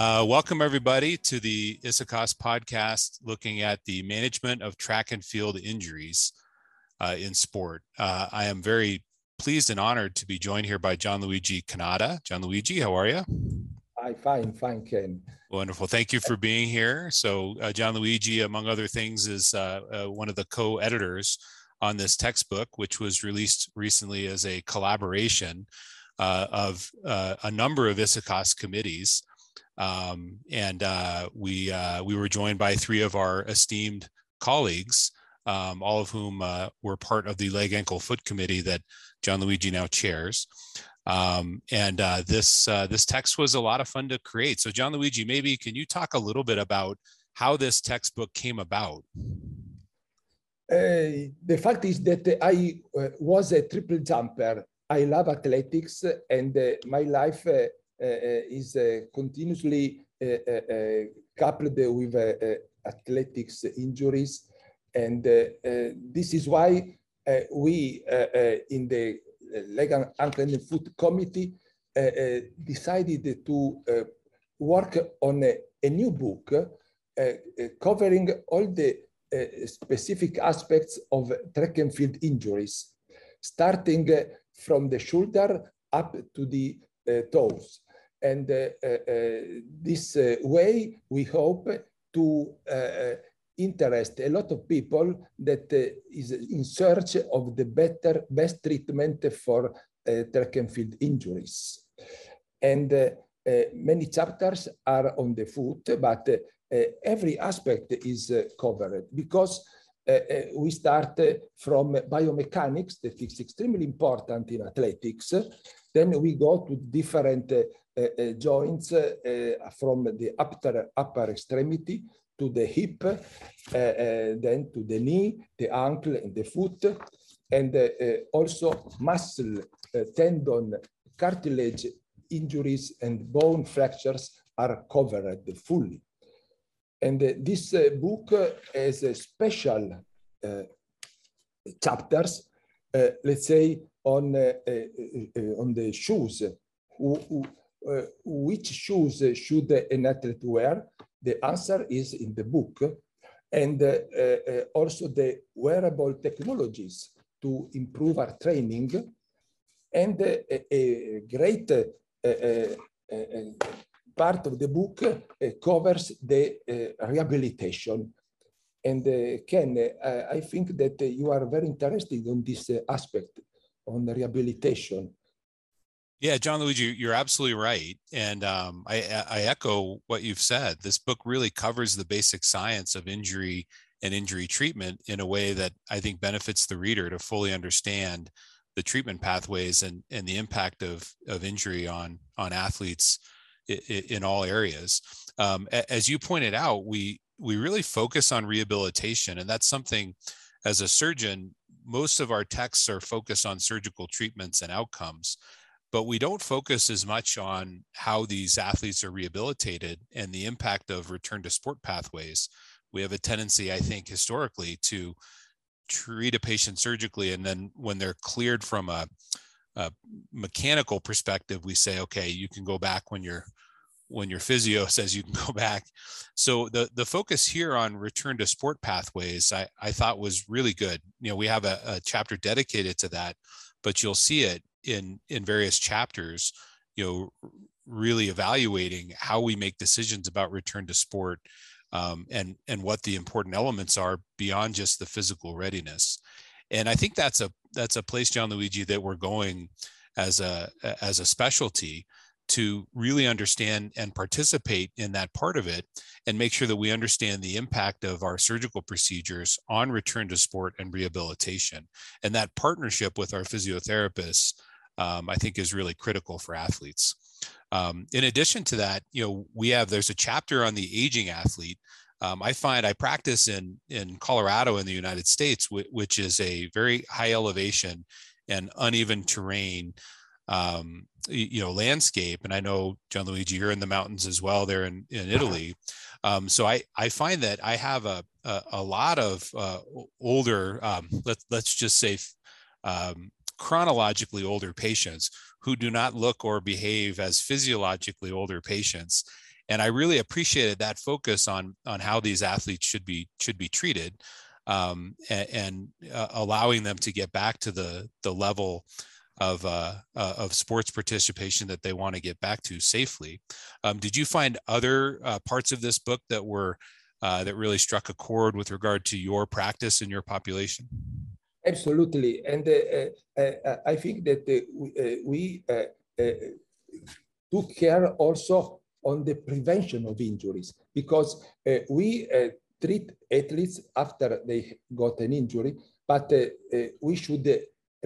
Uh, welcome, everybody, to the ISAKOS podcast looking at the management of track and field injuries uh, in sport. Uh, I am very pleased and honored to be joined here by Gian Luigi Canata. Gian Luigi, how are you? I'm fine, fine, Ken. Wonderful. Thank you for being here. So, uh, Luigi, among other things, is uh, uh, one of the co editors on this textbook, which was released recently as a collaboration of a number of ISAKOS committees. Um, and uh, we uh, we were joined by three of our esteemed colleagues, um, all of whom uh, were part of the leg ankle foot committee that Gian Luigi now chairs. Um, and uh, this uh, this text was a lot of fun to create. So Gian Luigi, maybe can you talk a little bit about how this textbook came about? Uh, the fact is that I was a triple jumper. I love athletics, and my life Uh, uh, is uh, continuously uh, coupled with athletics injuries. And this is why we in the leg ankle and foot committee decided to work on a, a new book covering all the uh, specific aspects of track and field injuries, starting uh, from the shoulder up to the uh, toes. And uh, uh, uh, this way, we hope to interest a lot of people that is in search of the better, best treatment for track and field injuries. And many chapters are on the foot, but every aspect is covered because uh, uh, we start uh, from biomechanics that is extremely important in athletics. Then we go to different Eh, eh, joints eh, from the upper, upper extremity to the hip, then to the knee, the ankle, and the foot, and also muscle, tendon, cartilage injuries, and bone fractures are covered fully. And uh, this uh, book uh, has special chapters, let's say, on, on the shoes. Which shoes should an athlete wear? The answer is in the book. And also the wearable technologies to improve our training and a, a great uh, uh, uh, part of the book uh, covers the uh, rehabilitation. And uh, Ken, I think that you are very interested in this aspect on the rehabilitation. Yeah, Gian Luigi, you're absolutely right, and um, I, I, echo what you've said. This book really covers the basic science of injury and injury treatment in a way that I think benefits the reader to fully understand the treatment pathways and, and the impact of, of injury on on athletes in all areas. Um, as you pointed out, we we really focus on rehabilitation, and that's something as a surgeon, most of our texts are focused on surgical treatments and outcomes, but we don't focus as much on how these athletes are rehabilitated and the impact of return to sport pathways. We have a tendency, I think, historically to treat a patient surgically, and then when they're cleared from a a mechanical perspective, we say, okay, you can go back when your when your physio says you can go back. So the the focus here on return to sport pathways, I, I thought was really good. You know, we have a, a chapter dedicated to that, but you'll see it in in various chapters. You know, really evaluating how we make decisions about return to sport um, and and what the important elements are beyond just the physical readiness and I think that's a that's a place, Gianluigi, that we're going as a as a specialty to really understand and participate in that part of it and make sure that we understand the impact of our surgical procedures on return to sport and rehabilitation. And that partnership with our physiotherapists, um, I think, is really critical for athletes. Um, in addition to that, you know, we have there's a chapter on the aging athlete um, I find I practice in in Colorado in the United States, which is a very high elevation and uneven terrain, um, you know, landscape. And I know Gianluigi, you're in the mountains as well there in in Italy. Um, so I I find that I have a a, a lot of uh, older, um, let's let's just say, um, chronologically older patients who do not look or behave as physiologically older patients and I really appreciated that focus on on how these athletes should be should be treated, um, and, and uh, allowing them to get back to the the level of uh, uh, of sports participation that they want to get back to safely. Um, did you find other uh, parts of this book that were uh, that really struck a chord with regard to your practice and your population? Absolutely, and uh, uh, uh, I think that uh, we uh, took care also on the prevention of injuries because we treat athletes after they got an injury, but we should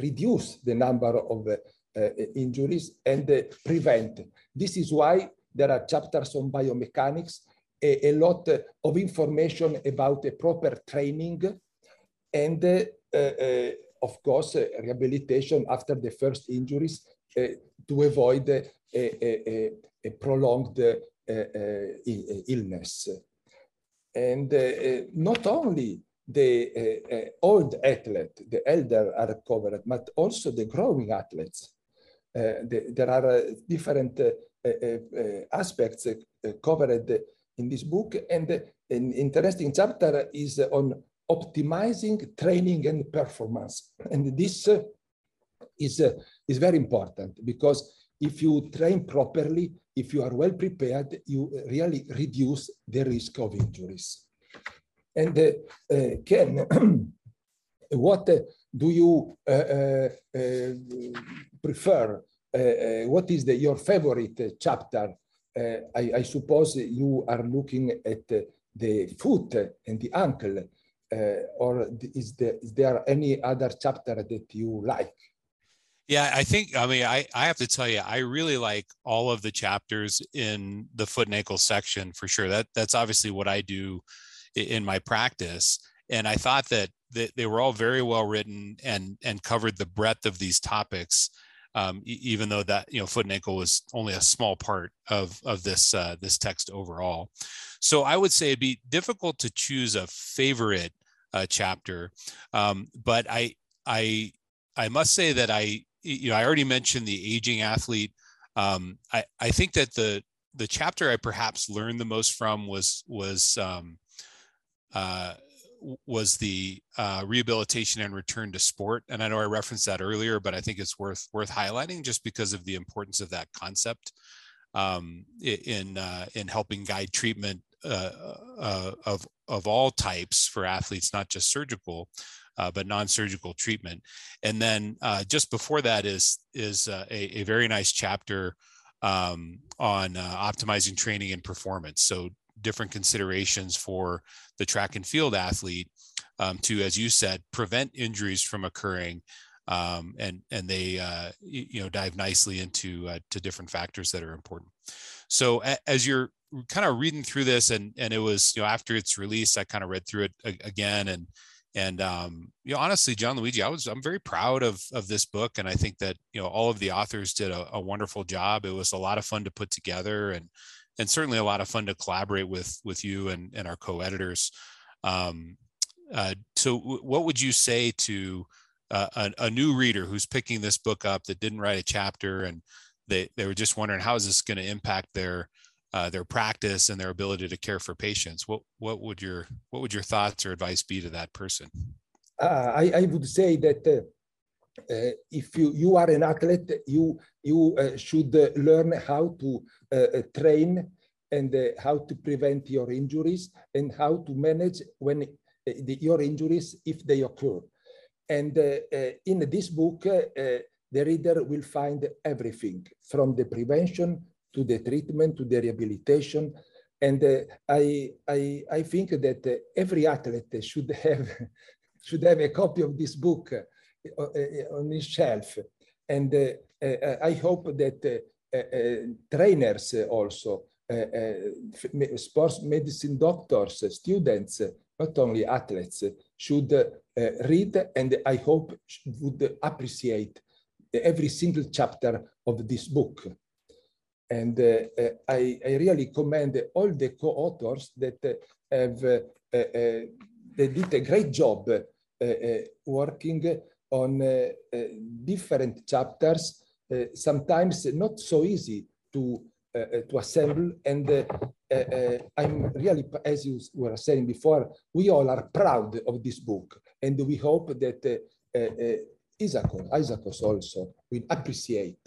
reduce the number of uh, injuries and uh, prevent. This is why there are chapters on biomechanics, a, a lot of information about a proper training, and uh, Uh, uh, of course, uh, rehabilitation after the first injuries to avoid a, a, a prolonged illness. And not only the uh, uh, old athlete, the elder are covered, but also the growing athletes. Uh, the, there are different aspects covered in this book, and an interesting chapter is on optimizing training and performance. And this uh, is, uh, is very important because if you train properly, if you are well prepared, you really reduce the risk of injuries. And uh, uh, Ken, what uh, do you uh, prefer? what is the, your favorite chapter? I, I, suppose you are looking at the foot and the ankle, or is there, is there any other chapter that you like? Yeah, I think, I mean, I, I have to tell you, I really like all of the chapters in the foot and ankle section for sure. That That's obviously what I do in my practice. And I thought that, that they were all very well written and, and covered the breadth of these topics. Um, even though that you know foot and ankle was only a small part of of this uh, this text overall. So I would say it'd be difficult to choose a favorite uh, chapter, um, but I I I must say that I you know I already mentioned the aging athlete. Um, I I think that the the chapter I perhaps learned the most from was was um, uh, was the uh, rehabilitation and return to sport. And I know I referenced that earlier, but I think it's worth worth highlighting just because of the importance of that concept um, in uh, in helping guide treatment uh, uh, of of all types for athletes, not just surgical. Uh, but non-surgical treatment, and then just before that is is a, a, very nice chapter um, on optimizing training and performance. So different considerations for the track and field athlete um, to, as you said, prevent injuries from occurring. Um, and and they uh, you know dive nicely into uh, to different factors that are important. So a, as you're kind of reading through this, and and it was you know after its release, I kind of read through it again, and and um, you know honestly, Gian Luigi, I was I'm very proud of of this book, and I think that you know all of the authors did a, a wonderful job. It was a lot of fun to put together, and and certainly a lot of fun to collaborate with with you and, and our co-editors. Um, uh, so, w- what would you say to uh, a, a, new reader who's picking this book up that didn't write a chapter and they, they were just wondering how is this going to impact their uh, their practice and their ability to care for patients? What what would your what would your thoughts or advice be to that person? Uh, I, I would say that uh, uh, if you, you are an athlete, you, you uh, should uh, learn how to train and how to prevent your injuries and how to manage when the, your injuries if they occur. And in this book, the reader will find everything from the prevention to the treatment to the rehabilitation. And uh, I, I, I think that uh, every athlete should have, should have a copy of this book uh, uh, on his shelf. And uh, I hope that trainers also, sports medicine doctors, students, not only athletes, should read and I hope would appreciate every single chapter of this book. And uh, I, I, really commend all the co-authors that uh, have uh, they did a great job working on uh, uh, different chapters, uh, sometimes not so easy to uh, to assemble. And uh, uh, I'm really, as you were saying before, we all are proud of this book, and we hope that Isakos, Isakos also will appreciate.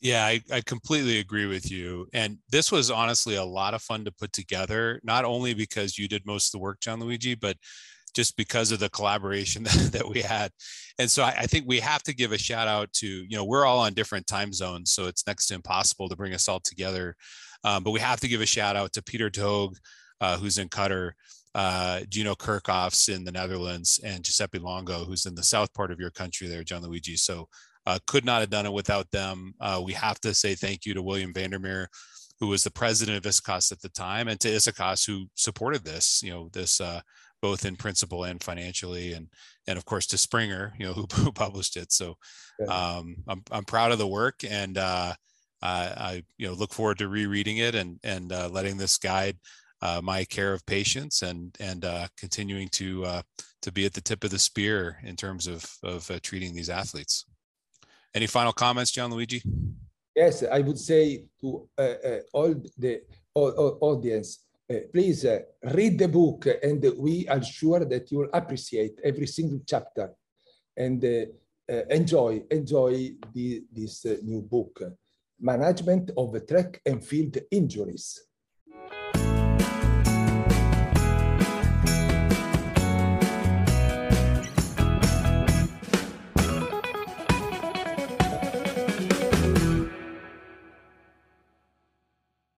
Yeah, I, I completely agree with you. And this was honestly a lot of fun to put together, not only because you did most of the work, Gian Luigi, but just because of the collaboration that, that we had. And so I, I, think we have to give a shout out to, you know, we're all on different time zones, so it's next to impossible to bring us all together. Um, but we have to give a shout out to Peter D'Hooghe, uh, who's in Qatar, uh, Gino Kerkhoffs in the Netherlands, and Giuseppe Longo, who's in the south part of your country there, Gian Luigi. So uh, could not have done it without them. Uh, we have to say thank you to William van der Merwe, who was the president of ISAKOS at the time, and to ISAKOS, who supported this, you know, this uh, both in principle and financially, and and of course to Springer, you know, who, who published it. So um, I'm I'm proud of the work, and uh, I, I you know look forward to rereading it and and uh, letting this guide uh, my care of patients and and uh, continuing to uh, to be at the tip of the spear in terms of of uh, treating these athletes. Any final comments, Gian Luigi? Yes, I would say to all the all, all audience uh, please uh, read the book and we are sure that you will appreciate every single chapter and uh, enjoy enjoy the, this new book management of track and field injuries